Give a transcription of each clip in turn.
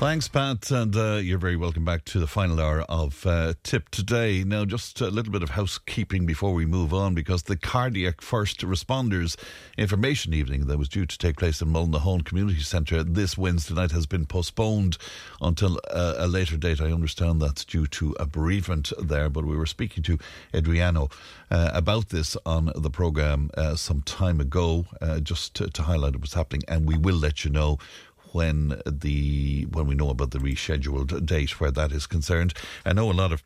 Thanks, Pat, and uh, you're very welcome back to the final hour of uh, Tipp Today. Now, just a little bit of housekeeping before we move on, because the cardiac first responders information evening that was due to take place in Mullinahone Community Centre this Wednesday night has been postponed until uh, a later date. I understand that's due to a bereavement there, but we were speaking to Adriano uh, about this on the programme uh, some time ago, uh, just to, to highlight what's happening, and we will let you know when the when we know about the rescheduled date where that is concerned. I know a lot of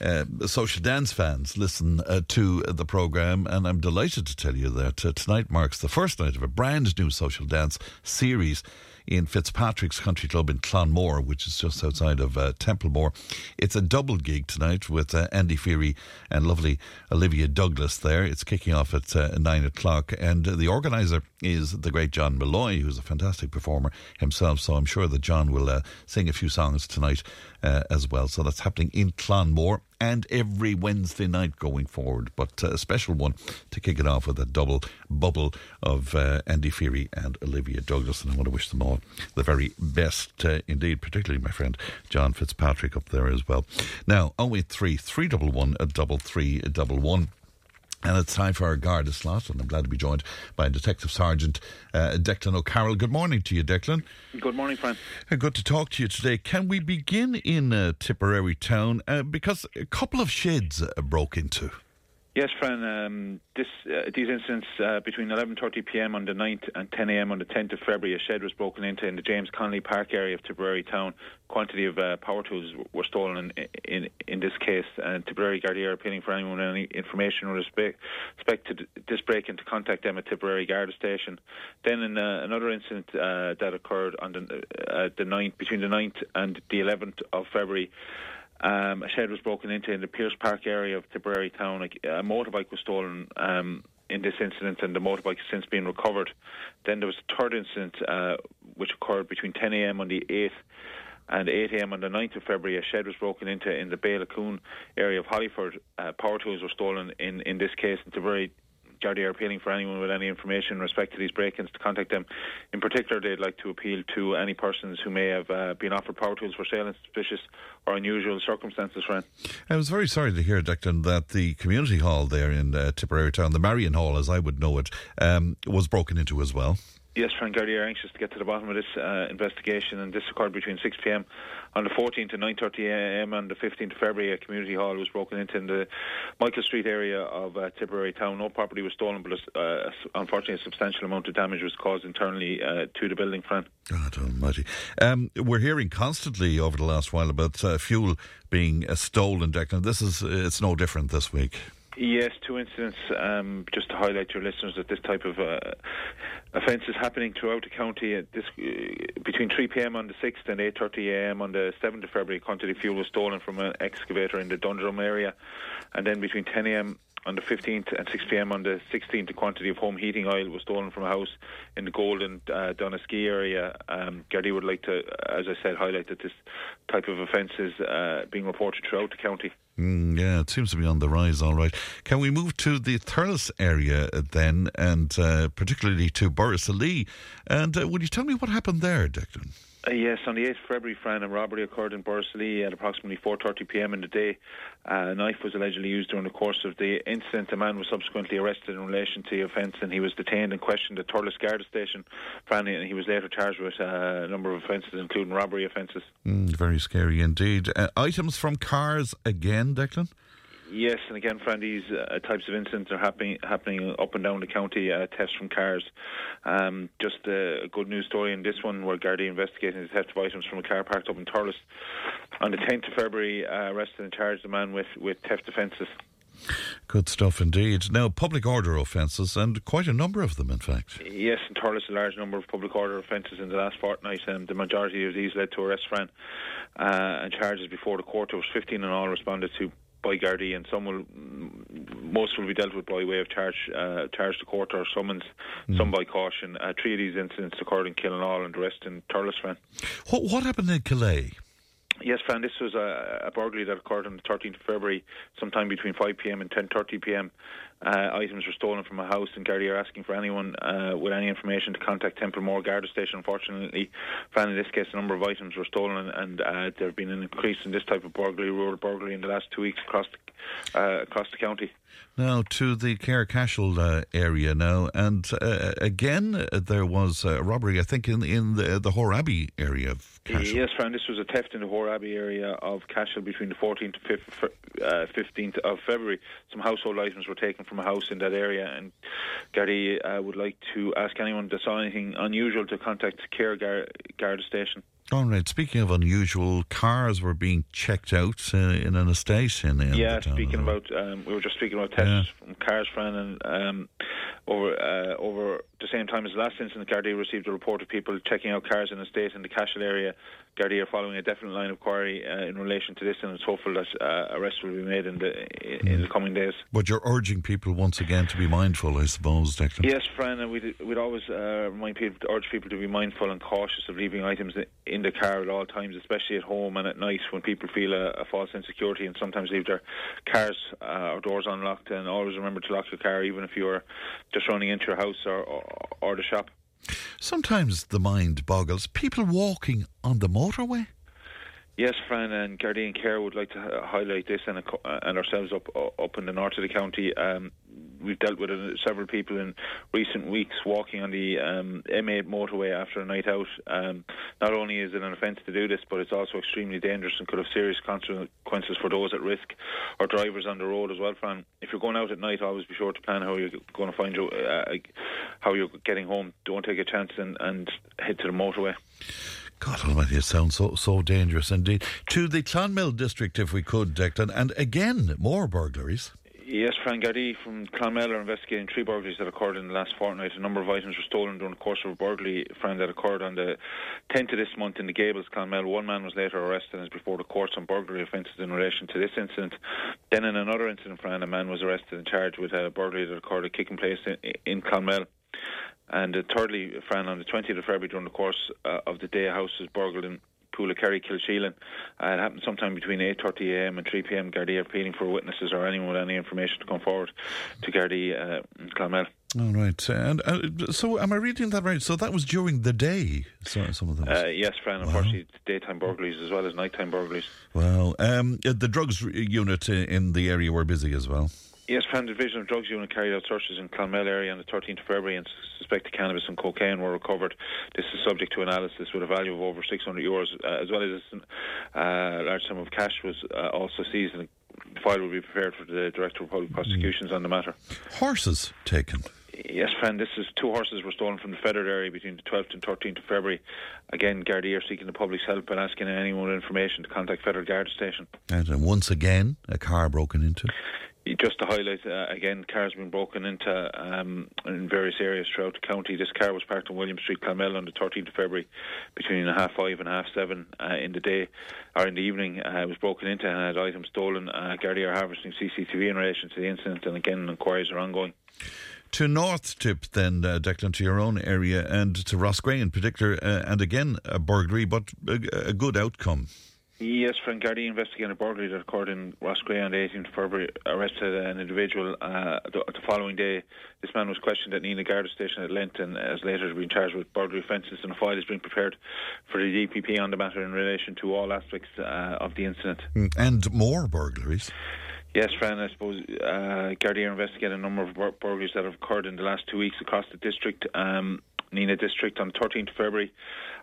uh, social dance fans listen uh, to the program, and I'm delighted to tell you that uh, tonight marks the first night of a brand new social dance series in Fitzpatrick's Country Club in Clonmore, which is just outside of uh, Templemore. It's a double gig tonight with uh, Andy Feary and lovely Olivia Douglas there. It's kicking off at uh, nine o'clock, and the organizer is the great John Malloy, who's a fantastic performer himself. So I'm sure that John will uh, sing a few songs tonight uh, as well. So that's happening in Clonmore and every Wednesday night going forward. But uh, a special one to kick it off with a double bubble of uh, Andy Feary and Olivia Douglas. And I want to wish them all the very best uh, indeed, particularly my friend John Fitzpatrick up there as well. Now, 083 311 double three double one. And it's time for our Garda slot, and I'm glad to be joined by Detective Sergeant uh, Declan O'Carroll. Good morning to you, Declan. Good morning, Fran. Uh, good to talk to you today. Can we begin in uh, Tipperary town? Uh, because a couple of sheds uh, broke into. Yes, Fran. Um, this, uh, these incidents uh, between 11:30 p.m. on the 9th and 10 a.m. on the 10th of February, a shed was broken into in the James Connolly Park area of Tipperary town. Quantity of uh, power tools were stolen in in, in this case. And Tipperary Gardaí are appealing for anyone with any information with respect, respect to this break-in to contact them at Tipperary Garda Station. Then in uh, another incident uh, that occurred on the, uh, the 9th between the 9th and the 11th of February. Um, a shed was broken into in the Pierce Park area of Tipperary town. A, motorbike was stolen um, in this incident, and the motorbike has since been recovered. Then there was a third incident uh, which occurred between 10 a.m. on the 8th and 8 a.m. on the 9th of February, a shed was broken into in the Bailaccoon area of Hollyford. Uh, power tools were stolen in, in this case in Tipperary Gardaí are appealing for anyone with any information in respect to these break-ins to contact them. In particular, they'd like to appeal to any persons who may have uh, been offered power tools for sale in suspicious or unusual circumstances, friend. I was very sorry to hear, Declan, that the community hall there in uh, Tipperary Town, the Marion Hall, as I would know it, um, was broken into as well. Yes, Frank Gardaí are anxious to get to the bottom of this uh, investigation, and this occurred between 6 p.m. on the 14th and 9:30 a.m. on the 15th of February. A community hall was broken into in the Michael Street area of uh, Tipperary town. No property was stolen, but uh, unfortunately, a substantial amount of damage was caused internally uh, to the building. Fran. God Almighty! Um, we're hearing constantly over the last while about uh, fuel being uh, stolen, Declan. This is it's no different this week. Yes, two incidents. Um, just to highlight your listeners that this type of uh, offence is happening throughout the county. Uh, this uh, between 3 p.m. on the 6th and 8:30 a.m. on the 7th of February, quantity of fuel was stolen from an excavator in the Dundrum area, and then between 10 a.m on the 15th and 6 p.m. on the 16th, the quantity of home heating oil was stolen from a house in the Golden uh, Donaskeigh area. Um, would like to, as I said, highlight that this type of offence is uh, being reported throughout the county. Mm, yeah, it seems to be on the rise, all right. Can we move to the Thurles area then, and uh, particularly to Borrisoleigh? And uh, would you tell me what happened there, Declan? Uh, yes, on the 8th of February, Fran, a robbery occurred in Borrisoleigh at approximately 4.30pm in the day. Uh, a knife was allegedly used during the course of the incident. A man was subsequently arrested in relation to the offence and he was detained and questioned at Thurles Garda Station, Fran, and he was later charged with uh, a number of offences, including robbery offences. Mm, very scary indeed. Uh, items from cars again, Declan? Yes, and again, Fran, these uh, types of incidents are happening happening up and down the county. Uh, thefts from cars. Um, just a good news story in this one where Gardaí investigating the theft of items from a car parked up in Thurles. On the 10th of February, uh, arrested and charged the man with, with theft offences. Good stuff indeed. Now, public order offences, and quite a number of them, in fact. Yes, in Thurles, a large number of public order offences in the last fortnight. Um, the majority of these led to arrest, Fran, uh, and charges before the court. There was 15 in all responded to by Gardaí, and some will, most will be dealt with by way of charge, uh, charge to court or summons, some by caution. Uh, three of these incidents occurred in Killinall and the rest in Thurles Fran. What, what happened in Calais? Yes, Fran, this was a, a burglary that occurred on the 13th of February, sometime between 5pm and 10.30pm. Uh, items were stolen from a house, and Gardaí are asking for anyone uh, with any information to contact Templemore Garda Station. Unfortunately, Fran, in this case, a number of items were stolen, and uh, there have been an increase in this type of burglary, rural burglary, in the last two weeks across the, uh, across the county. Now to the Caracashel uh, area now, and uh, again uh, there was a robbery. I think in in the the Hore Abbey area of Cashel. Yes, Fran, this was a theft in the Hore Abbey area of Cashel between the 14th and 5th, 15th of February. Some household items were taken from a house in that area, and Gary uh, would like to ask anyone that saw anything unusual to contact Cahir Garda Station. All right. Speaking of unusual, cars were being checked out uh, in an estate in, in yeah, the town speaking about, um, we were just speaking about tests from cars, Fran, and um, over uh, over the same time as the last incident, Gardaí received a report of people checking out cars in the state in the Cashel area. Gardaí are following a definite line of inquiry uh, in relation to this, and it's hopeful that uh, arrests will be made in the in, in the coming days. But you're urging people once again to be mindful, I suppose, Declan. Yes, Fran, and we'd, we'd always uh, remind people, urge people to be mindful and cautious of leaving items in the car at all times, especially at home and at night when people feel a, a false insecurity and sometimes leave their cars uh, or doors unlocked. And always remember to lock your car, even if you're just running into your house or, or, or the shop. Sometimes the mind boggles. People walking on the motorway. Yes, Fran and Gardaí and Cahir would like to uh, highlight this and, uh, and ourselves up up in the north of the county. Um, we've dealt with uh, several people in recent weeks walking on the um, M8 motorway after a night out. Um, not only is it an offence to do this, but it's also extremely dangerous and could have serious consequences for those at risk or drivers on the road as well, Fran. If you're going out at night, always be sure to plan how you're going to find your, uh, how you're getting home. Don't take a chance and, and head to the motorway. God almighty, it sounds so so dangerous indeed. To the Clonmel district, if we could, Declan, and again, more burglaries. Fran from Clonmel are investigating three burglaries that occurred in the last fortnight. A number of items were stolen during the course of a burglary, Fran, that occurred on the 10th of this month in the Gables, Clonmel. One man was later arrested and is before the courts on burglary offences in relation to this incident. Then in another incident, Fran, a man was arrested and charged with a burglary that occurred at Kickham Place in, in. And uh, thirdly, Fran, on the 20th of February during the course uh, of the day, a house was burgled in Poolakerry, Kilsheelan. Uh, it happened sometime between 8.30am and 3pm. Gardaí are appealing for witnesses or anyone with any information to come forward to Gardaí uh, Clonmel. All right. And uh, so, am I reading that right? So that was during the day. So some of them. Uh, yes, Fran. Unfortunately, it's daytime burglaries as well as nighttime burglaries. Well, um, the drugs unit in the area were busy as well. Yes, Fran Division of Drugs Unit carried out searches in Clonmel area on the 13th of February and suspected cannabis and cocaine were recovered. This is subject to analysis with a value of over 600 euros, uh, as well as a uh, large sum of cash was uh, also seized. And the file will be prepared for the Director of Public Prosecutions mm. on the matter. Horses taken. Yes, Fran, this is two horses were stolen from the Fethard area between the 12th and 13th of February. Again, Gardaí are seeking the public's help and asking anyone information to contact Fethard Guard Station. And once again, a car broken into just to highlight uh, again, cars have been broken into um, in various areas throughout the county. This car was parked on William Street, Clonmel, on the 13th of February, between half five and half seven uh, in the day or in the evening. Uh, it was broken into and had items stolen. Uh, Gardaí are harvesting CCTV in relation to the incident, and again, inquiries are ongoing. To North Tip, then, uh, Declan, to your own area, and to Roscrea in particular, uh, and again, a burglary, but a, a good outcome. Yes, Frank Gardaí investigated a burglary that occurred in Roscrea on the 18th of February, arrested an individual. Uh, the, the, following day, this man was questioned at Nenagh Garda Station at Lent and has later been charged with burglary offences and a file is being prepared for the DPP on the matter in relation to all aspects uh, of the incident. Mm, and more burglaries. Yes, Fran, I suppose uh, Gardaí are investigating a number of bur- burglaries that have occurred in the last two weeks across the district. Um, Nenagh district on 13th February.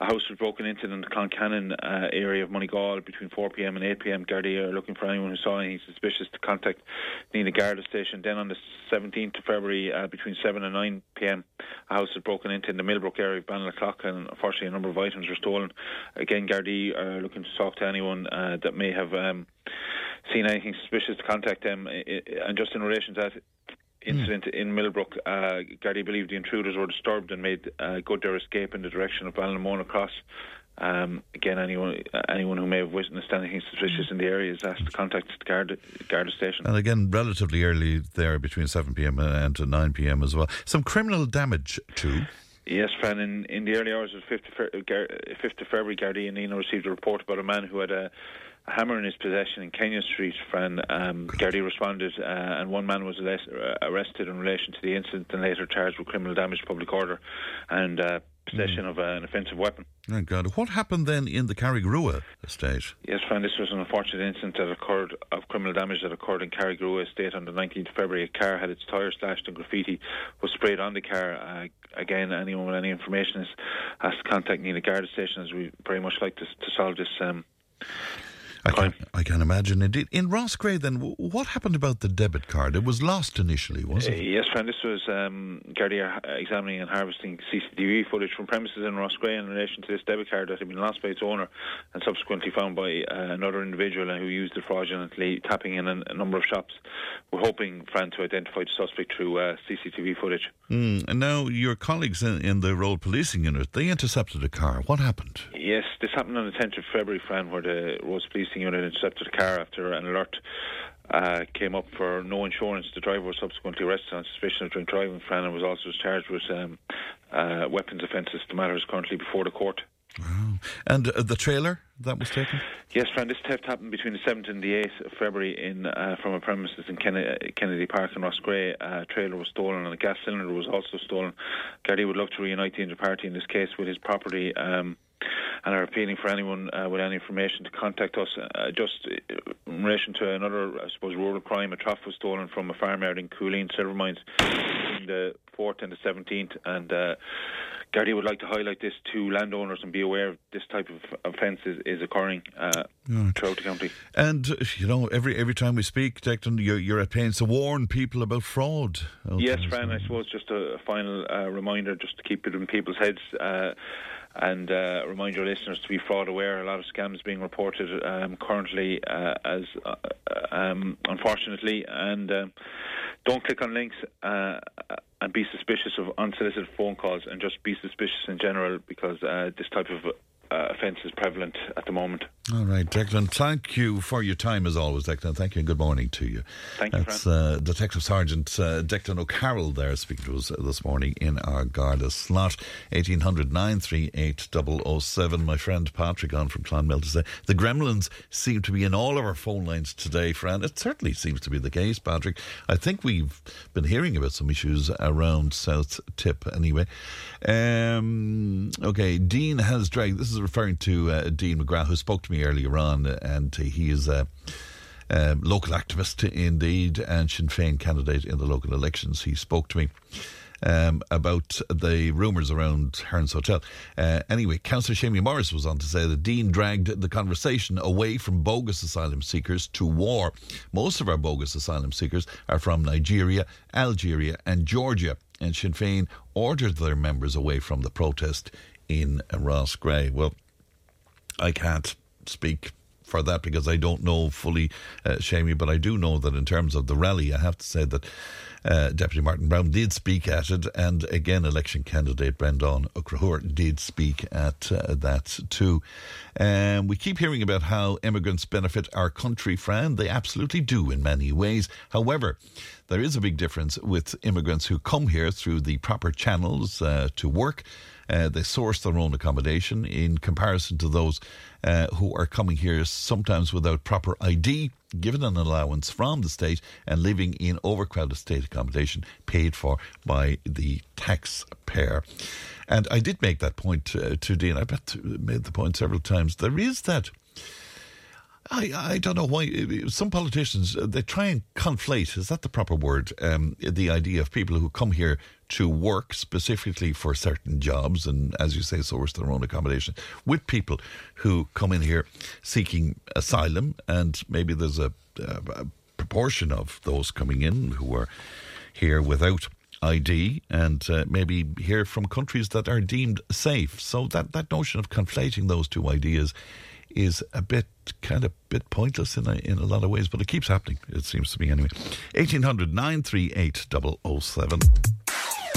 A house was broken into in the Cloncannon uh, area of Moneygall between 4pm and 8pm. Gardaí are looking for anyone who saw anything suspicious to contact Nenagh Garda Station. Then on the 17th of February uh, between 7 and 9pm, a house was broken into in the Millbrook area of Ballinaclough and unfortunately a number of items were stolen. Again, Gardaí are looking to talk to anyone uh, that may have um, seen anything suspicious to contact them. And just in relation to that, incident mm. in Millbrook, uh, Gardaí believed the intruders were disturbed and made uh, good their escape in the direction of Ballinamona Cross. Um, again, anyone anyone who may have witnessed anything suspicious in the area is asked to contact the Garda, Garda station. And again, relatively early there, between 7 pm and 9 pm as well. Some criminal damage too. Yes, Fran. In, in the early hours of 5th of, 5th of February, Gardaí and Nenagh received a report about a man who had a, a hammer in his possession in Kenyon Street. Fran. Um, Gardaí responded, uh, and one man was arrested in relation to the incident and later charged with criminal damage to public order and uh, possession mm. of an offensive weapon. Thank God. What happened then in the Carrigrua estate? Yes, Fran, this was an unfortunate incident that occurred of criminal damage that occurred in Carrigrua estate on the 19th of February. A car had its tyre slashed and graffiti was sprayed on the car. Uh, again, anyone with any information is has to contact me in the Garda station as we very much like to, to solve this um, I can, I can imagine indeed. In Roscrea, then, what happened about the debit card? It was lost initially, wasn't it? Uh, yes, friend. This was um, Gardaí examining and harvesting CCTV footage from premises in Roscrea in relation to this debit card that had been lost by its owner and subsequently found by uh, another individual who used it fraudulently, tapping in a, a, number of shops. We're hoping, Fran, to identify the suspect through uh, CCTV footage. Mm, and now, your colleagues in, in the road policing unit, they intercepted a car. What happened? Yes, this happened on the 10th of February, Fran, where the road police unit intercepted a car after an alert uh, came up for no insurance. The driver was subsequently arrested on suspicion of drink driving. Fran was also charged with um, uh, weapons offences. The matter is currently before the court. Wow. And uh, the trailer that was taken? Yes, Fran, this theft happened between the 7th and the 8th of February in uh, from a premises in Kennedy, Kennedy Park in Roscrea. A trailer was stolen and a gas cylinder was also stolen. Gardaí would love to reunite the inter-party in this case with his property. Um, and are appealing for anyone uh, with any information to contact us. Uh, just in relation to another, I suppose, rural crime, a trough was stolen from a farmyard in Cooleen, Silvermines, between the 4th and the 17th, and uh, Gardaí would like to highlight this to landowners and be aware of this type of offence is, is occurring uh, throughout the county. And you know, every every time we speak, Declan, you're, you're at pains to warn people about fraud. Yes, Fran. I suppose just a, final uh, reminder, just to keep it in people's heads. And uh, remind your listeners to be fraud aware. A lot of scams being reported um, currently, uh, as uh, um, unfortunately, and um, don't click on links uh, and be suspicious of unsolicited phone calls, and just be suspicious in general because uh, this type of uh, offence is prevalent at the moment. All right, Declan, thank you for your time as always, Declan. Thank you and good morning to you. Thank you, That's uh, Detective Sergeant uh, Declan O'Carroll there speaking to us this morning in our Garda slot. 1800 938 007. My friend Patrick on from Clonmel to say the gremlins seem to be in all of our phone lines today, friend. It certainly seems to be the case, Patrick. I think we've been hearing about some issues around South Tip anyway. Um, okay, Dean has dragged, this is referring to uh, Dean McGrath, who spoke to me earlier on, and he is a. local activist, indeed, and Sinn Féin candidate in the local elections. He spoke to me um, about the rumours around Hearns Hotel. Uh, anyway, Councillor Seamie Morris was on to say that Dean dragged the conversation away from bogus asylum seekers to war. Most of our bogus asylum seekers are from Nigeria, Algeria, and Georgia, and Sinn Féin ordered their members away from the protest in Roscrea. Well, I can't speak for that because I don't know fully, uh, Seamie, but I do know that in terms of the rally, I have to say that uh, Deputy Martin Browne did speak at it, and again, election candidate Brendan O'Crahor did speak at uh, that too. Um, we keep hearing about how immigrants benefit our country, Fran. They absolutely do in many ways. However, there is a big difference with immigrants who come here through the proper channels uh, to work uh, they source their own accommodation in comparison to those uh, who are coming here sometimes without proper ID, given an allowance from the state, and living in overcrowded state accommodation paid for by the taxpayer. And I did make that point uh, to Dean. I bet made the point several times. There is that I, I don't know why some politicians uh, they try and conflate is that the proper word um, the idea of people who come here to work specifically for certain jobs and as you say source their own accommodation with people who come in here seeking asylum and maybe there's a, a proportion of those coming in who are here without ID and uh, maybe here from countries that are deemed safe so that that notion of conflating those two ideas is a bit kind of bit pointless in a, in a lot of ways, but it keeps happening. It seems to me anyway. 1800 938 007.